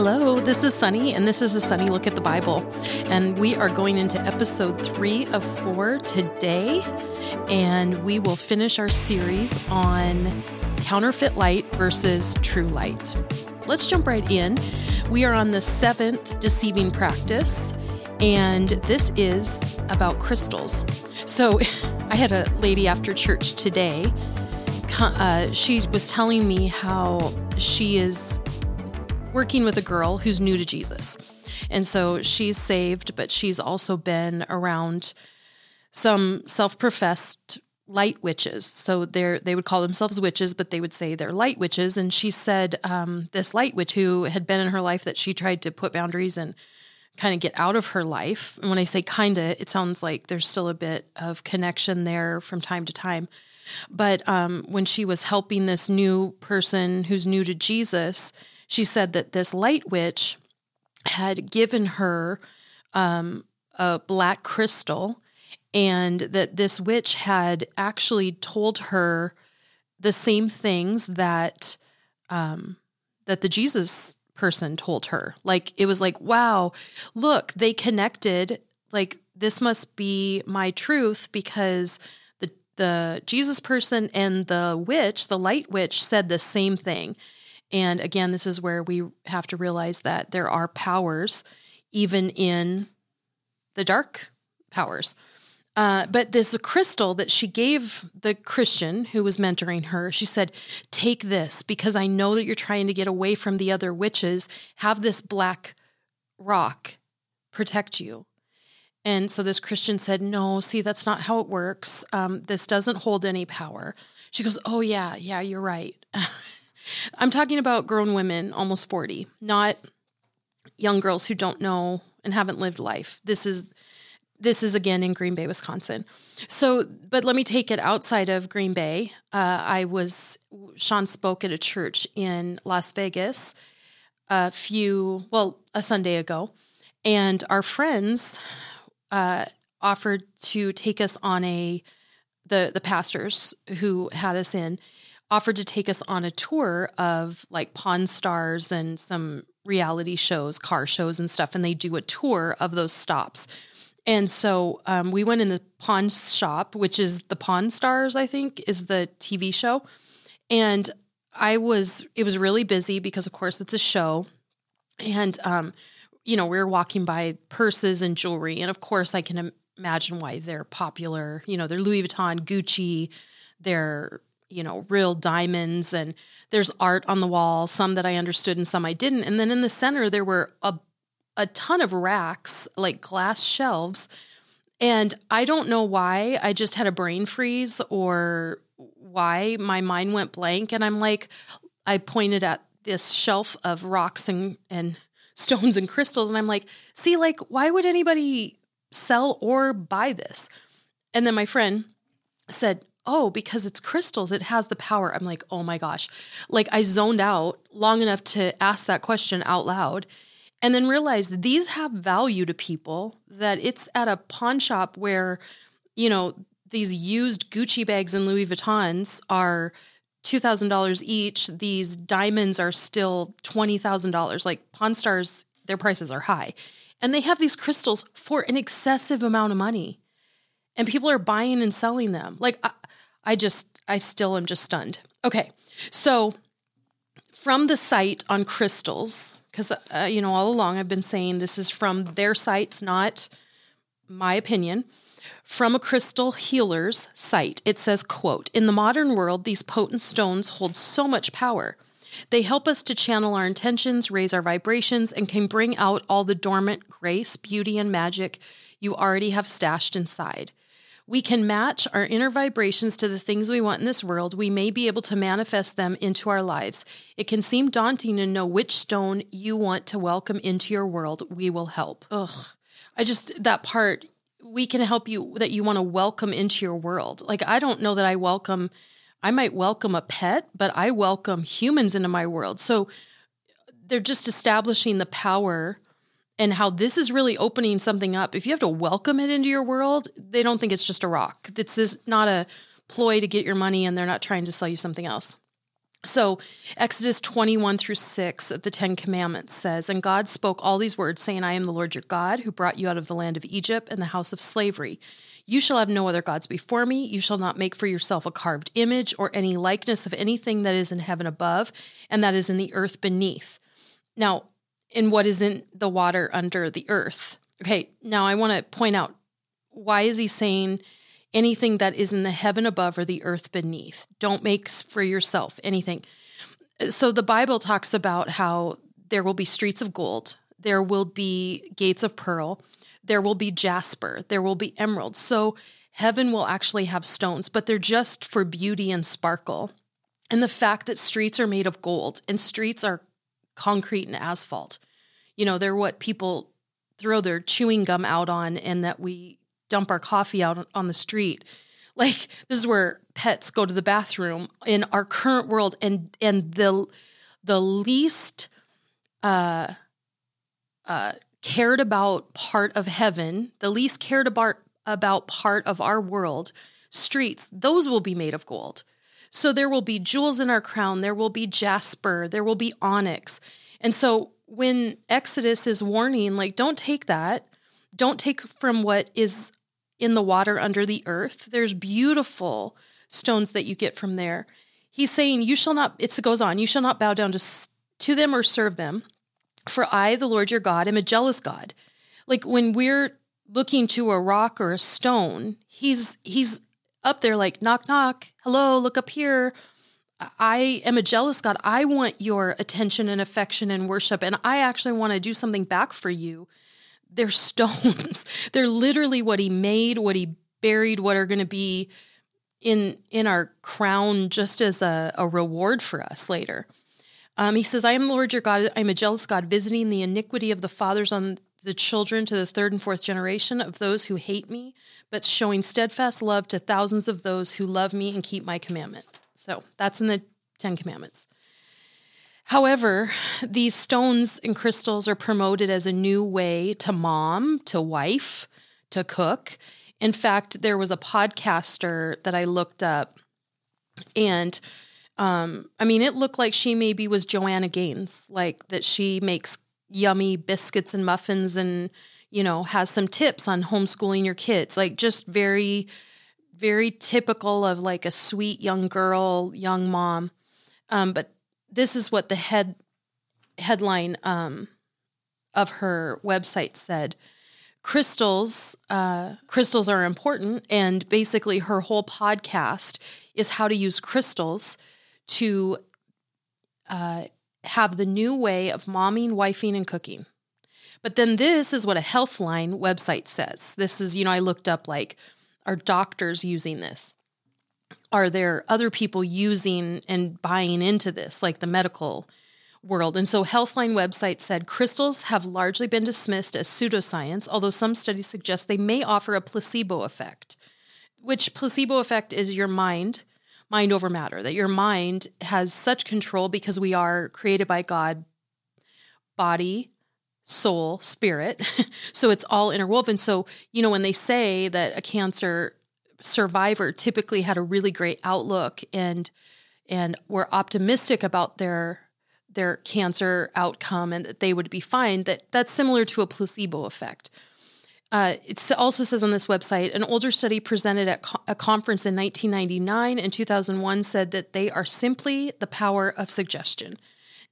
Hello, this is Sonny, and this is a Sunny Look at the Bible. And we are going into episode three of four today, and we will finish our series on counterfeit light versus true light. Let's jump right in. We are on the seventh deceiving practice, and this is about crystals. So I had a lady after church today. Uh, she was telling me how she is working with a girl who's new to Jesus. And so she's saved, but she's also been around some self professed light witches. So they they would call themselves witches, but they would say they're light witches. And she said um, this light witch who had been in her life that she tried to put boundaries and kind of get out of her life. And when I say kind of, it sounds like there's still a bit of connection there from time to time. But um, when she was helping this new person who's new to Jesus, she said that this light witch had given her um, a black crystal and that this witch had actually told her the same things that um, that the Jesus person told her. Like it was like, wow, look, they connected. Like this must be my truth because the the Jesus person and the witch, the light witch, said the same thing. And again, this is where we have to realize that there are powers even in the dark powers. Uh, but this crystal that she gave the Christian who was mentoring her, she said, Take this because I know that you're trying to get away from the other witches. Have this black rock protect you. And so this Christian said, No, see, that's not how it works. Um, this doesn't hold any power. She goes, Oh, yeah, yeah, you're right. I'm talking about grown women, almost 40, not young girls who don't know and haven't lived life. This is this is again in Green Bay, Wisconsin. So, but let me take it outside of Green Bay. Uh, I was Sean spoke at a church in Las Vegas a few, well, a Sunday ago, and our friends uh, offered to take us on a the the pastors who had us in offered to take us on a tour of like Pawn Stars and some reality shows, car shows and stuff, and they do a tour of those stops. And so um, we went in the pawn shop, which is the Pawn Stars, I think, is the TV show. And I was, it was really busy because, of course, it's a show. And, um, you know, we were walking by purses and jewelry. And of course, I can imagine why they're popular. You know, they're Louis Vuitton, Gucci, they're you know, real diamonds and there's art on the wall, some that I understood and some I didn't. And then in the center there were a a ton of racks, like glass shelves. And I don't know why. I just had a brain freeze or why my mind went blank and I'm like I pointed at this shelf of rocks and and stones and crystals and I'm like, "See, like why would anybody sell or buy this?" And then my friend said, oh, because it's crystals, it has the power. I'm like, oh my gosh. Like I zoned out long enough to ask that question out loud and then realized these have value to people, that it's at a pawn shop where, you know, these used Gucci bags and Louis Vuittons are $2,000 each. These diamonds are still $20,000. Like Pawn Stars, their prices are high. And they have these crystals for an excessive amount of money. And people are buying and selling them. Like, I just, I still am just stunned. Okay. So from the site on crystals, because, uh, you know, all along I've been saying this is from their sites, not my opinion. From a crystal healer's site, it says, quote, in the modern world, these potent stones hold so much power. They help us to channel our intentions, raise our vibrations, and can bring out all the dormant grace, beauty, and magic you already have stashed inside we can match our inner vibrations to the things we want in this world, we may be able to manifest them into our lives. It can seem daunting to know which stone you want to welcome into your world. We will help. Ugh. I just, that part, we can help you that you want to welcome into your world. Like, I don't know that I welcome, I might welcome a pet, but I welcome humans into my world. So they're just establishing the power and how this is really opening something up. If you have to welcome it into your world, they don't think it's just a rock. It's this not a ploy to get your money and they're not trying to sell you something else. So, Exodus 21 through 6 of the Ten Commandments says, And God spoke all these words, saying, I am the Lord your God, who brought you out of the land of Egypt and the house of slavery. You shall have no other gods before me. You shall not make for yourself a carved image or any likeness of anything that is in heaven above and that is in the earth beneath. Now, in what is in the water under the earth. Okay, now I want to point out why is he saying anything that is in the heaven above or the earth beneath? Don't make for yourself anything. So the Bible talks about how there will be streets of gold, there will be gates of pearl, there will be jasper, there will be emerald. So heaven will actually have stones, but they're just for beauty and sparkle. And the fact that streets are made of gold and streets are concrete and asphalt, you know, they're what people throw their chewing gum out on and that we dump our coffee out on the street. Like this is where pets go to the bathroom in our current world and and the the least uh uh cared about part of heaven, the least cared about, about part of our world, streets, those will be made of gold. So there will be jewels in our crown, there will be jasper, there will be onyx. And so when Exodus is warning, like, don't take that, don't take from what is in the water under the earth. There's beautiful stones that you get from there. He's saying, You shall not, it goes on, you shall not bow down to, to them or serve them. For I, the Lord your God, am a jealous God. Like when we're looking to a rock or a stone, he's he's up there like knock knock, hello, look up here. I am a jealous God. I want your attention and affection and worship and I actually want to do something back for you. They're stones. They're literally what he made, what he buried, what are going to be in in our crown just as a, a reward for us later. Um, he says, I am the Lord your God. I am a jealous God, visiting the iniquity of the fathers on the children to the third and fourth generation of those who hate me, but showing steadfast love to thousands of those who love me and keep my commandment. So that's in the Ten Commandments. However, these stones and crystals are promoted as a new way to mom, to wife, to cook. In fact, there was a podcaster that I looked up and um, I mean, it looked like she maybe was Joanna Gaines, like that she makes yummy biscuits and muffins and, you know, has some tips on homeschooling your kids. Like just very, very typical of like a sweet young girl, young mom. Um, but this is what the head headline um, of her website said. Crystals, uh, crystals are important, and basically her whole podcast is how to use crystals to uh, have the new way of momming, wifing, and cooking. But then this is what a Healthline website says. This is, you know, I looked up like, are doctors using this? Are there other people using and buying into this, like the medical world? And so Healthline website said crystals have largely been dismissed as pseudoscience, although some studies suggest they may offer a placebo effect, which placebo effect is your mind mind over matter, that your mind has such control because we are created by God, body, soul, spirit. so it's all interwoven. So, you know, when they say that a cancer survivor typically had a really great outlook and and were optimistic about their their cancer outcome and that they would be fine that that's similar to a placebo effect uh, it also says on this website an older study presented at co- a conference in 1999 and 2001 said that they are simply the power of suggestion.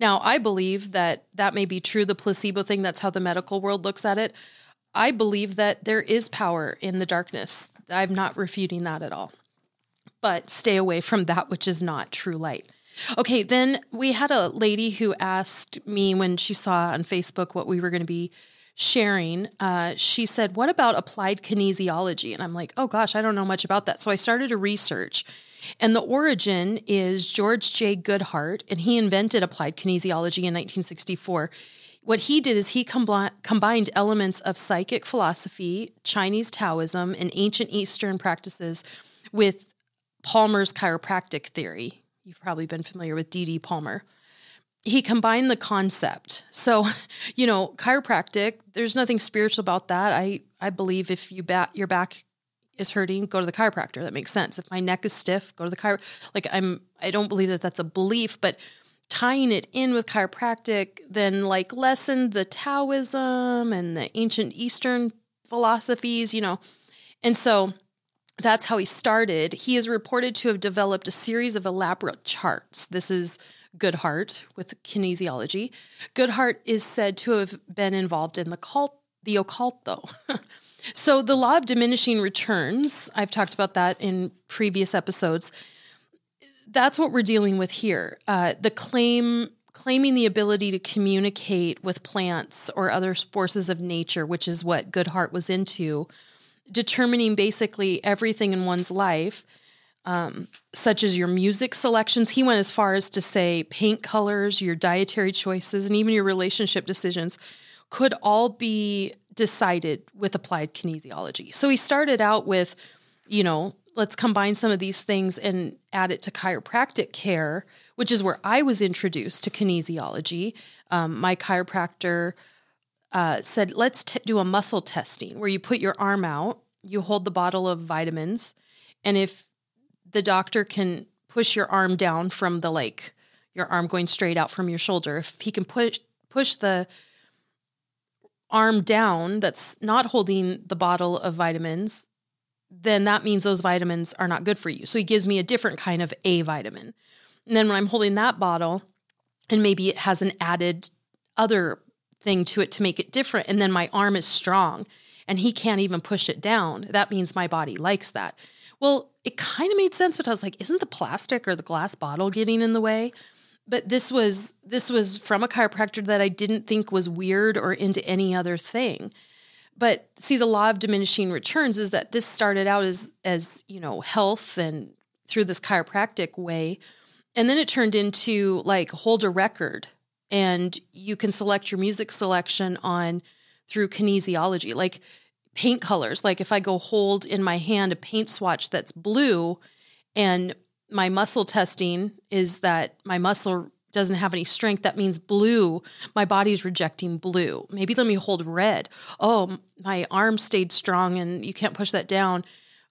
Now, I believe that that may be true, the placebo thing, that's how the medical world looks at it. I believe that there is power in the darkness. I'm not refuting that at all. But stay away from that which is not true light. Okay, then we had a lady who asked me when she saw on Facebook what we were going to be sharing, uh, she said, What about applied kinesiology? And I'm like, Oh gosh, I don't know much about that. So I started to research. And the origin is George J. Goodheart, and he invented applied kinesiology in 1964. What he did is he com- combined elements of psychic philosophy, Chinese Taoism, and ancient Eastern practices with Palmer's chiropractic theory. You've probably been familiar with D.D. Palmer he combined the concept. So, you know, chiropractic, there's nothing spiritual about that. I I believe if you bat your back is hurting, go to the chiropractor. That makes sense. If my neck is stiff, go to the chiro. Like I'm, I don't believe that that's a belief, but tying it in with chiropractic then like lessened the Taoism and the ancient Eastern philosophies, you know. And so that's how he started. He is reported to have developed a series of elaborate charts. This is Goodheart with kinesiology. Goodheart is said to have been involved in the cult, the occult, though. so the law of diminishing returns, I've talked about that in previous episodes. That's what we're dealing with here. Uh, the claim claiming the ability to communicate with plants or other forces of nature, which is what Goodheart was into, determining basically everything in one's life um, such as your music selections. He went as far as to say paint colors, your dietary choices, and even your relationship decisions could all be decided with applied kinesiology. So he started out with, you know, let's combine some of these things and add it to chiropractic care, which is where I was introduced to kinesiology. Um, my chiropractor uh, said, let's t- do a muscle testing where you put your arm out, you hold the bottle of vitamins, and if the doctor can push your arm down from the like your arm going straight out from your shoulder. If he can push push the arm down that's not holding the bottle of vitamins, then that means those vitamins are not good for you. So he gives me a different kind of A vitamin. And then when I'm holding that bottle and maybe it has an added other thing to it to make it different and then my arm is strong and he can't even push it down, that means my body likes that. Well, it kind of made sense, but I was like, isn't the plastic or the glass bottle getting in the way? But this was this was from a chiropractor that I didn't think was weird or into any other thing. But see, the law of diminishing returns is that this started out as as you know health and through this chiropractic way, and then it turned into like hold a record, and you can select your music selection on through kinesiology, like paint colors. Like if I go hold in my hand a paint swatch that's blue and my muscle testing is that my muscle doesn't have any strength, that means blue. My body's rejecting blue. Maybe let me hold red. Oh, my arm stayed strong and you can't push that down.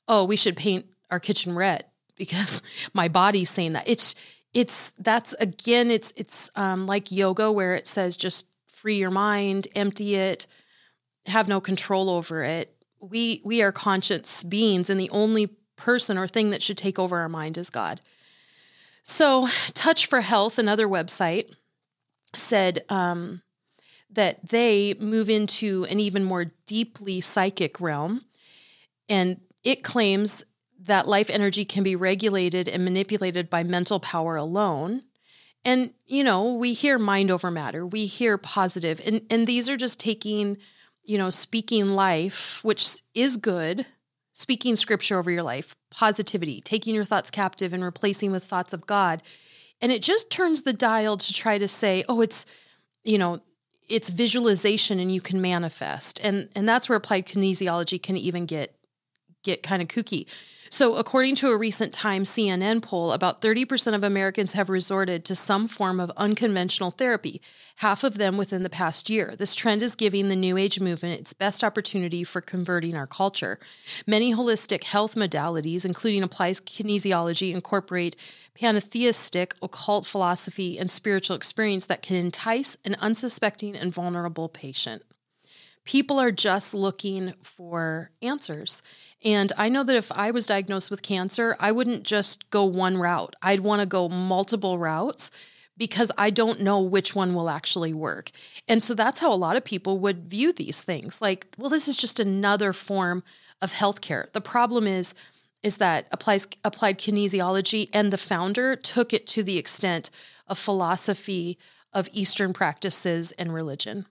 Oh, we should paint our kitchen red because my body's saying that. It's it's that's again it's it's um, like yoga where it says just free your mind, empty it, have no control over it. We we are conscious beings and the only person or thing that should take over our mind is God. So, Touch for Health, another website, said um, that they move into an even more deeply psychic realm. And it claims that life energy can be regulated and manipulated by mental power alone. And, you know, we hear mind over matter, we hear positive, and, and these are just taking you know, speaking life, which is good, speaking scripture over your life, positivity, taking your thoughts captive and replacing with thoughts of God. And it just turns the dial to try to say, oh, it's, you know, it's visualization and you can manifest. And and that's where applied kinesiology can even get get kind of kooky. So, according to a recent Time CNN poll, about 30% of Americans have resorted to some form of unconventional therapy, half of them within the past year. This trend is giving the New Age movement its best opportunity for converting our culture. Many holistic health modalities, including applied kinesiology, incorporate pantheistic, occult philosophy, and spiritual experience that can entice an unsuspecting and vulnerable patient. People are just looking for answers. And I know that if I was diagnosed with cancer, I wouldn't just go one route. I'd want to go multiple routes because I don't know which one will actually work. And so that's how a lot of people would view these things. Like, well, this is just another form of healthcare. The problem is is that applies applied kinesiology and the founder took it to the extent of philosophy of Eastern practices and religion.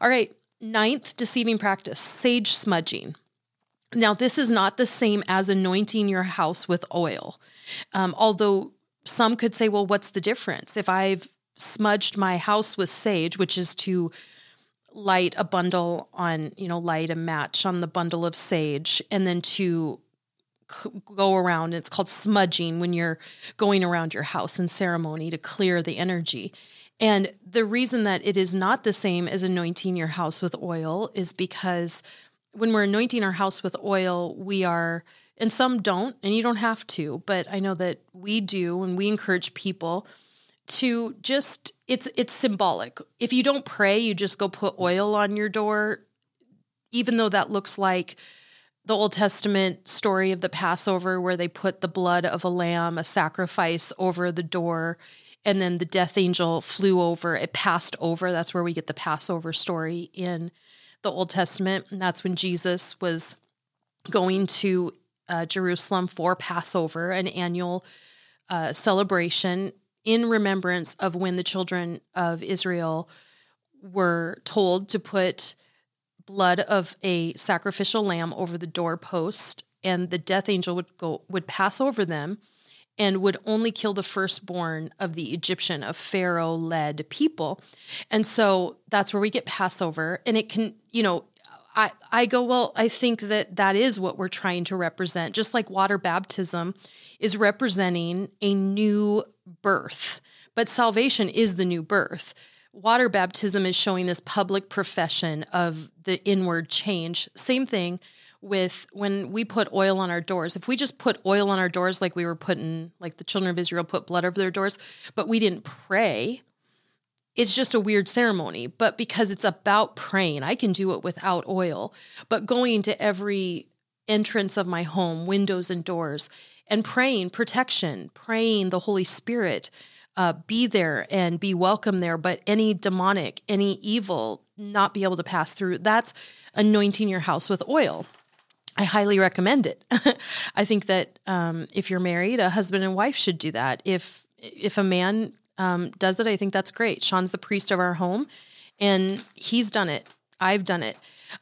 All right, ninth deceiving practice, sage smudging. Now, this is not the same as anointing your house with oil. Um, although some could say, well, what's the difference? If I've smudged my house with sage, which is to light a bundle on, you know, light a match on the bundle of sage, and then to go around, it's called smudging when you're going around your house in ceremony to clear the energy. And the reason that it is not the same as anointing your house with oil is because when we're anointing our house with oil, we are, and some don't, and you don't have to, but I know that we do, and we encourage people to just it's it's symbolic. If you don't pray, you just go put oil on your door, even though that looks like the Old Testament story of the Passover where they put the blood of a lamb, a sacrifice over the door, and then the death angel flew over, it passed over. That's where we get the Passover story in the Old Testament. And that's when Jesus was going to uh, Jerusalem for Passover, an annual uh, celebration in remembrance of when the children of Israel were told to put blood of a sacrificial lamb over the doorpost and the death angel would go would pass over them and would only kill the firstborn of the Egyptian of Pharaoh led people. And so that's where we get Passover and it can, you know, I, I go, well, I think that that is what we're trying to represent. Just like water baptism is representing a new birth, but salvation is the new birth. Water baptism is showing this public profession of the inward change. Same thing with when we put oil on our doors. If we just put oil on our doors like we were putting, like the children of Israel put blood over their doors, but we didn't pray, it's just a weird ceremony. But because it's about praying, I can do it without oil. But going to every entrance of my home, windows and doors, and praying protection, praying the Holy Spirit uh, be there and be welcome there, but any demonic, any evil not be able to pass through. That's anointing your house with oil. I highly recommend it. I think that um, if you're married, a husband and wife should do that. If if a man um, does it, I think that's great. Sean's the priest of our home, and he's done it. I've done it.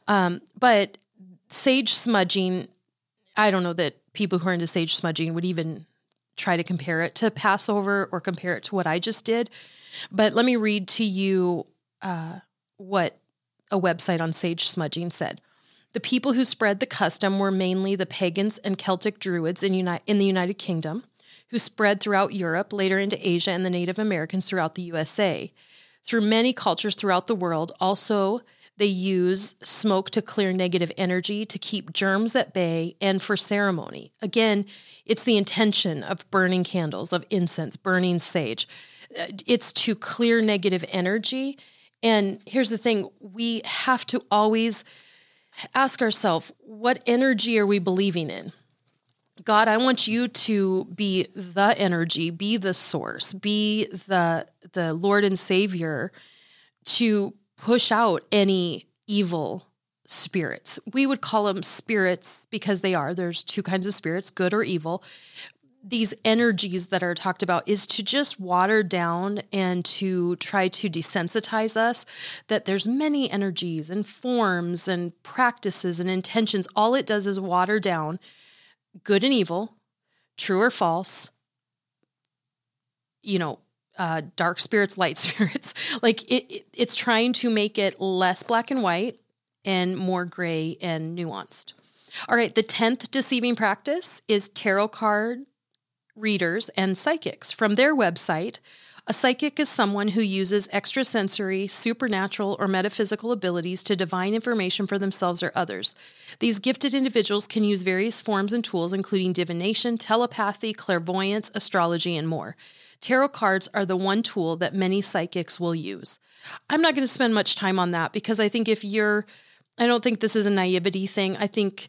Um, but sage smudging, I don't know that people who are into sage smudging would even try to compare it to Passover or compare it to what I just did. But let me read to you uh, what a website on sage smudging said. The people who spread the custom were mainly the pagans and Celtic Druids in, uni- in the United Kingdom, who spread throughout Europe, later into Asia, and the Native Americans throughout the USA. Through many cultures throughout the world, also they use smoke to clear negative energy, to keep germs at bay, and for ceremony. Again, it's the intention of burning candles, of incense, burning sage. Uh, it's to clear negative energy. And here's the thing we have to always ask ourselves what energy are we believing in? God, I want you to be the energy, be the source, be the the Lord and Savior to push out any evil spirits. We would call them spirits because they are. There's two kinds of spirits, good or evil. These energies that are talked about is to just water down and to try to desensitize us that there's many energies and forms and practices and intentions. All it does is water down good and evil, true or false, you know, uh, dark spirits, light spirits. like it, it, it's trying to make it less black and white and more gray and nuanced. All right, the 10th deceiving practice is tarot card readers and psychics. From their website, a psychic is someone who uses extrasensory, supernatural, or metaphysical abilities to divine information for themselves or others. These gifted individuals can use various forms and tools, including divination, telepathy, clairvoyance, astrology, and more. Tarot cards are the one tool that many psychics will use. I'm not going to spend much time on that because I think if you're, I don't think this is a naivety thing. I think,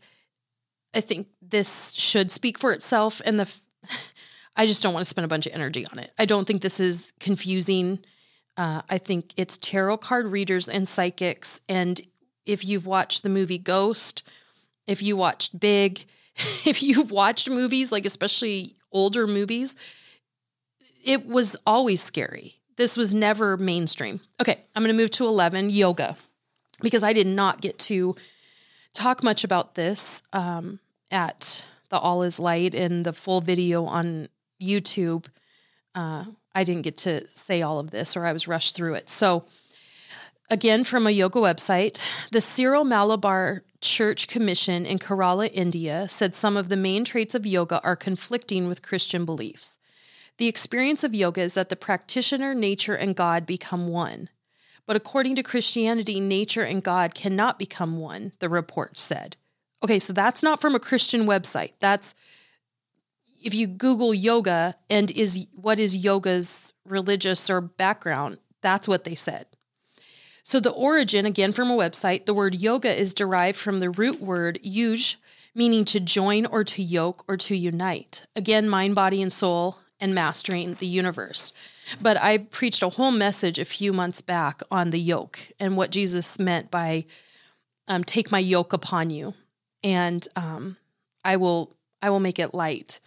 I think this should speak for itself. And the, I just don't want to spend a bunch of energy on it. I don't think this is confusing. Uh, I think it's tarot card readers and psychics. And if you've watched the movie Ghost, if you watched Big, if you've watched movies, like especially older movies, it was always scary. This was never mainstream. Okay, I'm going to move to 11 yoga because I did not get to talk much about this um, at the All Is Light in the full video on YouTube. Uh, I didn't get to say all of this or I was rushed through it. So, again, from a yoga website, the Syro-Malabar Church Commission in Kerala, India said some of the main traits of yoga are conflicting with Christian beliefs. The experience of yoga is that the practitioner, nature, and God become one. But according to Christianity, nature and God cannot become one, the report said. Okay, so that's not from a Christian website. That's if you Google yoga and is what is yoga's religious or background, that's what they said. So the origin, again from a website, the word yoga is derived from the root word yuj, meaning to join or to yoke or to unite. Again, mind, body, and soul, and mastering the universe. But I preached a whole message a few months back on the yoke and what Jesus meant by um, take my yoke upon you, and um, I will I will make it light.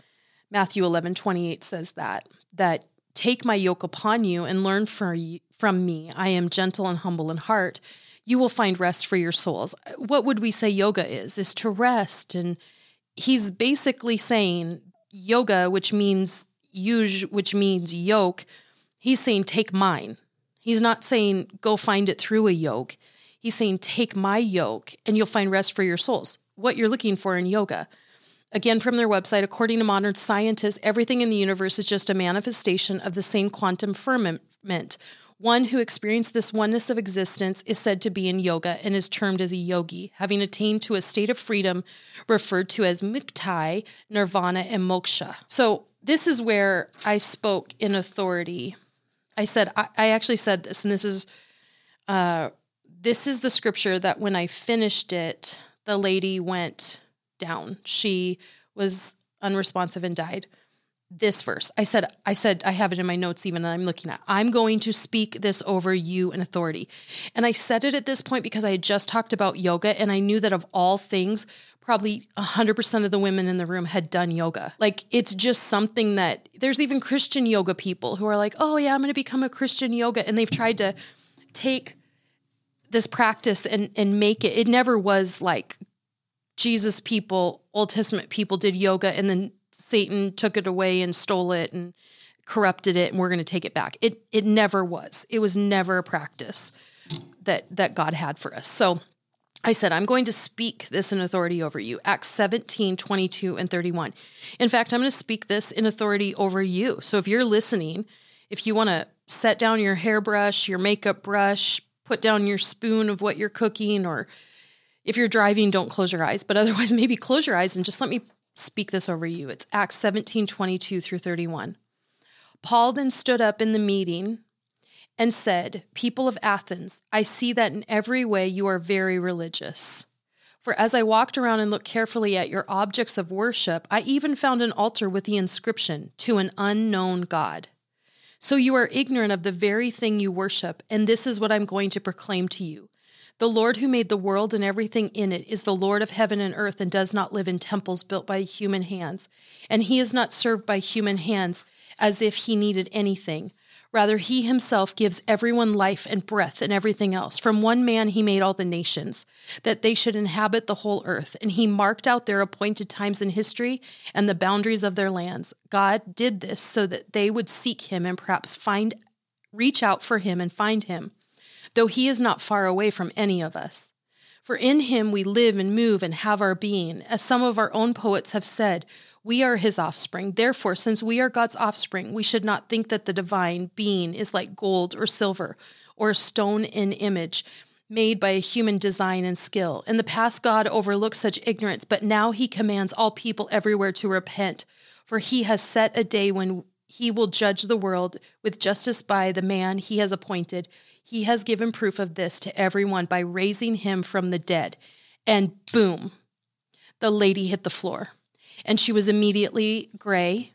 Matthew 11, 28 says that, that take my yoke upon you and learn from me. I am gentle and humble in heart. You will find rest for your souls. What would we say yoga is? Is to rest. And he's basically saying yoga, which means yuj, which means yoke. He's saying take mine. He's not saying go find it through a yoke. He's saying take my yoke and you'll find rest for your souls. What you're looking for in yoga. Again, from their website, according to modern scientists, everything in the universe is just a manifestation of the same quantum firmament. One who experienced this oneness of existence is said to be in yoga and is termed as a yogi, having attained to a state of freedom referred to as mukti, nirvana, and moksha. So, this is where I spoke in authority. I said, I, I actually said this, and this is, uh, this is the scripture that when I finished it, the lady went down. She was unresponsive and died. This verse, I said, I said, I have it in my notes even that I'm looking at. I'm going to speak this over you in authority. And I said it at this point because I had just talked about yoga and I knew that of all things, probably 100% of the women in the room had done yoga. Like it's just something that there's even Christian yoga people who are like, oh, yeah, I'm going to become a Christian yoga. And they've tried to take this practice and, and make it, it never was like Jesus people, Old Testament people did yoga and then Satan took it away and stole it and corrupted it and we're going to take it back. It it never was. It was never a practice that that God had for us. So I said, I'm going to speak this in authority over you. Acts 17, 22, and 31. In fact, I'm going to speak this in authority over you. So if you're listening, if you want to set down your hairbrush, your makeup brush, put down your spoon of what you're cooking, or if you're driving, don't close your eyes, but otherwise, maybe close your eyes and just let me speak this over you. It's Acts 17 22 through 31. Paul then stood up in the meeting and said, People of Athens, I see that in every way you are very religious. For as I walked around and looked carefully at your objects of worship, I even found an altar with the inscription, To an unknown God. So you are ignorant of the very thing you worship, and this is what I'm going to proclaim to you. The Lord who made the world and everything in it is the Lord of heaven and earth and does not live in temples built by human hands. And he is not served by human hands as if he needed anything. Rather, he himself gives everyone life and breath and everything else. From one man, he made all the nations, that they should inhabit the whole earth. And he marked out their appointed times in history and the boundaries of their lands. God did this so that they would seek him and perhaps find, reach out for him and find him though he is not far away from any of us. For in him we live and move and have our being. As some of our own poets have said, we are his offspring. Therefore, since we are God's offspring, we should not think that the divine being is like gold or silver or a stone in image made by a human design and skill. In the past, God overlooked such ignorance, but now he commands all people everywhere to repent, for he has set a day when he will judge the world with justice by the man he has appointed. He has given proof of this to everyone by raising him from the dead. And boom, the lady hit the floor. And she was immediately gray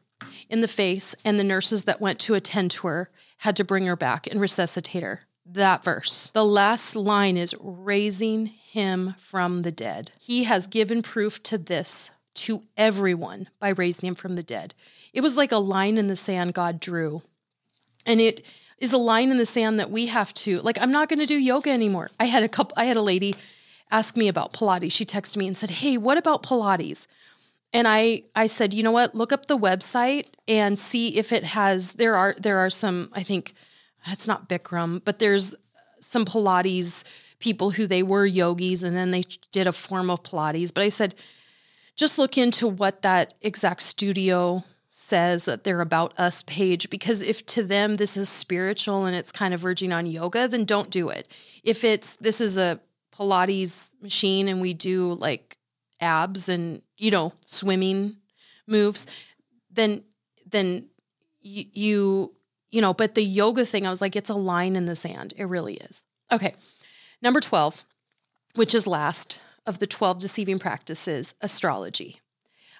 in the face, and the nurses that went to attend to her had to bring her back and resuscitate her. That verse. The last line is raising him from the dead. He has given proof to this to everyone by raising him from the dead. It was like a line in the sand God drew. And it is a line in the sand that we have to, like, I'm not going to do yoga anymore. I had a couple, I had a lady ask me about Pilates. She texted me and said, Hey, what about Pilates? And I, I said, you know what, look up the website and see if it has, there are, there are some, I think it's not Bikram, but there's some Pilates people who they were yogis and then they did a form of Pilates. But I said, just look into what that exact studio says that they're about us page because if to them this is spiritual and it's kind of verging on yoga, then don't do it. If it's this is a Pilates machine and we do like abs and you know swimming moves, then then you, you you know, but the yoga thing, I was like, it's a line in the sand. It really is. Okay. Number 12, which is last of the 12 deceiving practices, astrology.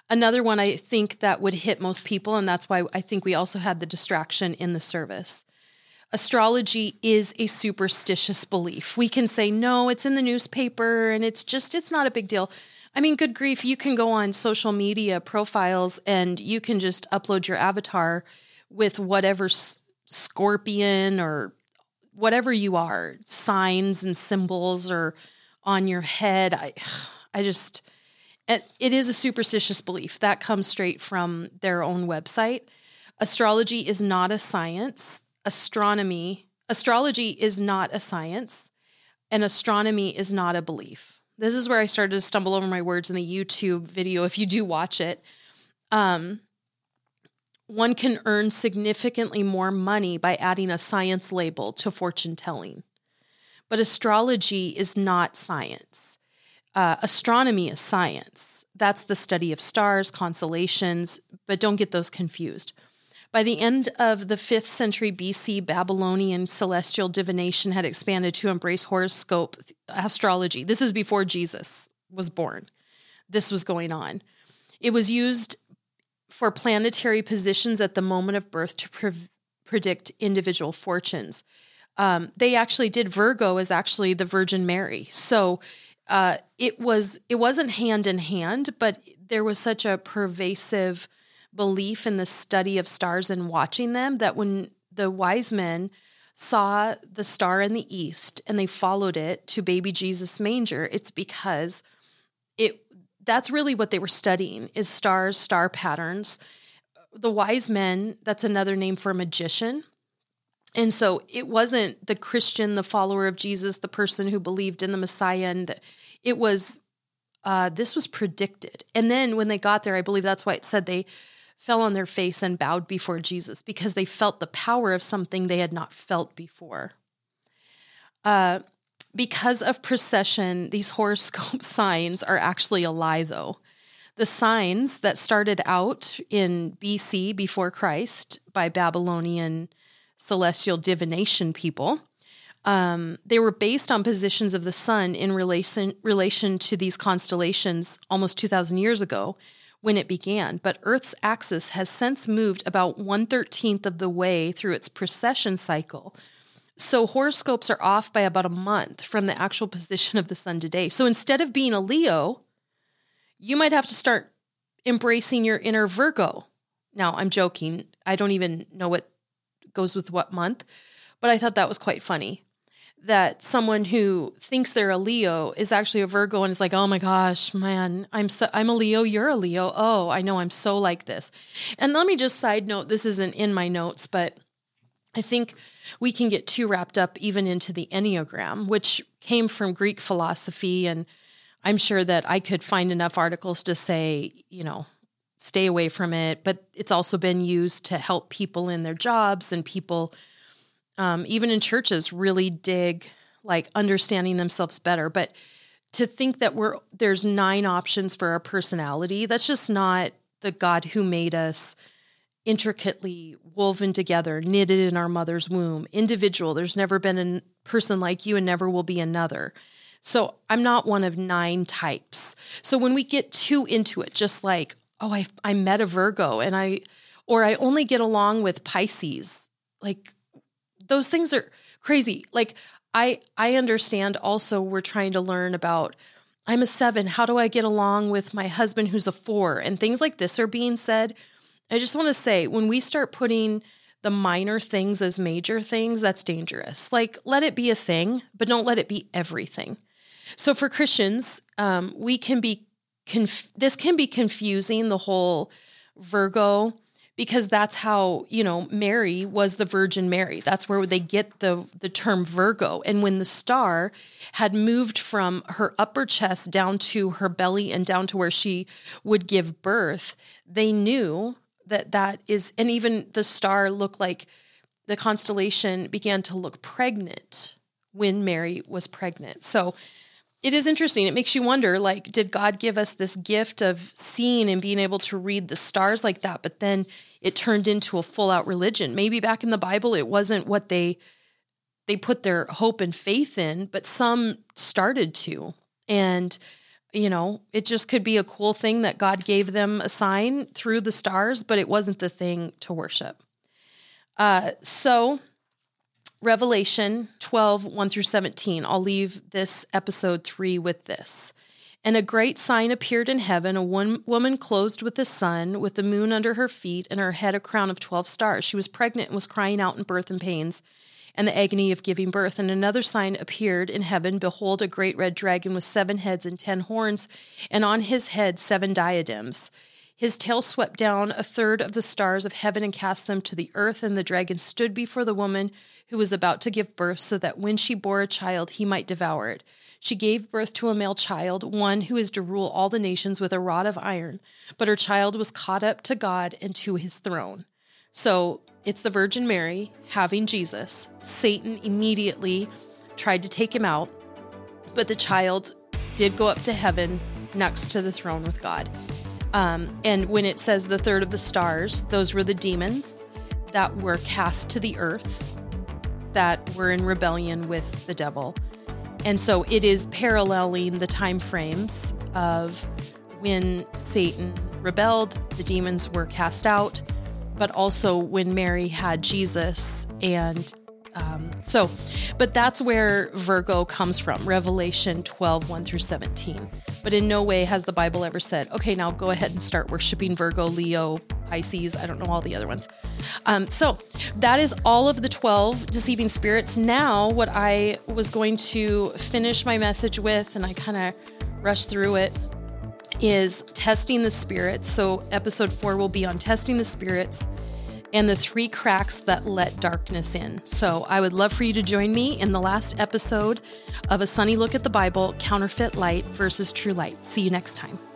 Another one I think that would hit most people, and that's why I think we also had the distraction in the service. Astrology is a superstitious belief. We can say, no, it's in the newspaper and it's just, it's not a big deal. I mean, good grief, you can go on social media profiles and you can just upload your avatar with whatever s- scorpion or whatever you are, signs and symbols or on your head. I, I just, it is a superstitious belief that comes straight from their own website. Astrology is not a science. Astronomy, astrology is not a science, and astronomy is not a belief. This is where I started to stumble over my words in the YouTube video. If you do watch it, um, one can earn significantly more money by adding a science label to fortune telling. But astrology is not science. Uh, astronomy is science. That's the study of stars, constellations, but don't get those confused. By the end of the 5th century BC, Babylonian celestial divination had expanded to embrace horoscope astrology. This is before Jesus was born. This was going on. It was used for planetary positions at the moment of birth to pre- predict individual fortunes. Um, they actually did Virgo as actually the Virgin Mary. So uh, it was it wasn't hand in hand, but there was such a pervasive belief in the study of stars and watching them that when the wise men saw the star in the east and they followed it to baby Jesus manger, it's because it that's really what they were studying is stars, star patterns. The wise men, that's another name for a magician. And so it wasn't the Christian, the follower of Jesus, the person who believed in the Messiah, and it was uh, this was predicted. And then when they got there, I believe that's why it said they fell on their face and bowed before Jesus because they felt the power of something they had not felt before. Uh, because of precession, these horoscope signs are actually a lie, though. The signs that started out in BC before Christ by Babylonian celestial divination people, um, they were based on positions of the sun in relation relation to these constellations almost 2,000 years ago when it began. But Earth's axis has since moved about one thirteenth of the way through its precession cycle so horoscopes are off by about a month from the actual position of the sun today. So instead of being a Leo, you might have to start embracing your inner Virgo. Now, I'm joking. I don't even know what goes with what month, but I thought that was quite funny that someone who thinks they're a Leo is actually a Virgo and is like, "Oh my gosh, man, I'm so I'm a Leo, you're a Leo. Oh, I know I'm so like this." And let me just side note, this isn't in my notes, but I think we can get too wrapped up even into the Enneagram, which came from Greek philosophy. And I'm sure that I could find enough articles to say, you know, stay away from it. But it's also been used to help people in their jobs and people, um, even in churches, really dig like understanding themselves better. But to think that we're there's nine options for our personality, that's just not the God who made us intricately woven together, knitted in our mother's womb, individual. There's never been a person like you and never will be another. So I'm not one of nine types. So when we get too into it, just like, oh, I, I met a Virgo and I, or I only get along with Pisces, like those things are crazy. Like I, I understand also we're trying to learn about I'm a seven. How do I get along with my husband who's a four? And things like this are being said I just want to say when we start putting the minor things as major things, that's dangerous. Like, let it be a thing, but don't let it be everything. So, for Christians, um, we can be, conf- this can be confusing, the whole Virgo, because that's how, you know, Mary was the Virgin Mary. That's where they get the, the term Virgo. And when the star had moved from her upper chest down to her belly and down to where she would give birth, they knew that that is, and even the star looked like the constellation began to look pregnant when Mary was pregnant. So it is interesting. It makes you wonder like, did God give us this gift of seeing and being able to read the stars like that? But then it turned into a full out religion. Maybe back in the Bible, it wasn't what they they put their hope and faith in, but some started to. And you know, it just could be a cool thing that God gave them a sign through the stars, but it wasn't the thing to worship. Uh, so Revelation 12, 1 through 17. I'll leave this episode 3 with this. And a great sign appeared in heaven a one woman clothed with the sun, with the moon under her feet, and her head a crown of 12 stars. She was pregnant and was crying out in birth and pains and the agony of giving birth. And another sign appeared in heaven Behold, a great red dragon with seven heads and ten horns, and on his head seven diadems. His tail swept down a third of the stars of heaven and cast them to the earth. And the dragon stood before the woman who was about to give birth, so that when she bore a child, he might devour it. She gave birth to a male child, one who is to rule all the nations with a rod of iron. But her child was caught up to God and to his throne. So it's the Virgin Mary having Jesus. Satan immediately tried to take him out, but the child did go up to heaven next to the throne with God. Um, and when it says the third of the stars, those were the demons that were cast to the earth, that were in rebellion with the devil. And so it is paralleling the time frames of when Satan rebelled, the demons were cast out, but also when Mary had Jesus and um, so, but that's where Virgo comes from, Revelation 12, 1 through 17. But in no way has the Bible ever said, okay, now go ahead and start worshiping Virgo, Leo, Pisces. I don't know all the other ones. Um, so that is all of the 12 deceiving spirits. Now, what I was going to finish my message with, and I kind of rushed through it, is testing the spirits. So, episode four will be on testing the spirits and the three cracks that let darkness in. So I would love for you to join me in the last episode of A Sunny Look at the Bible Counterfeit Light versus True Light. See you next time.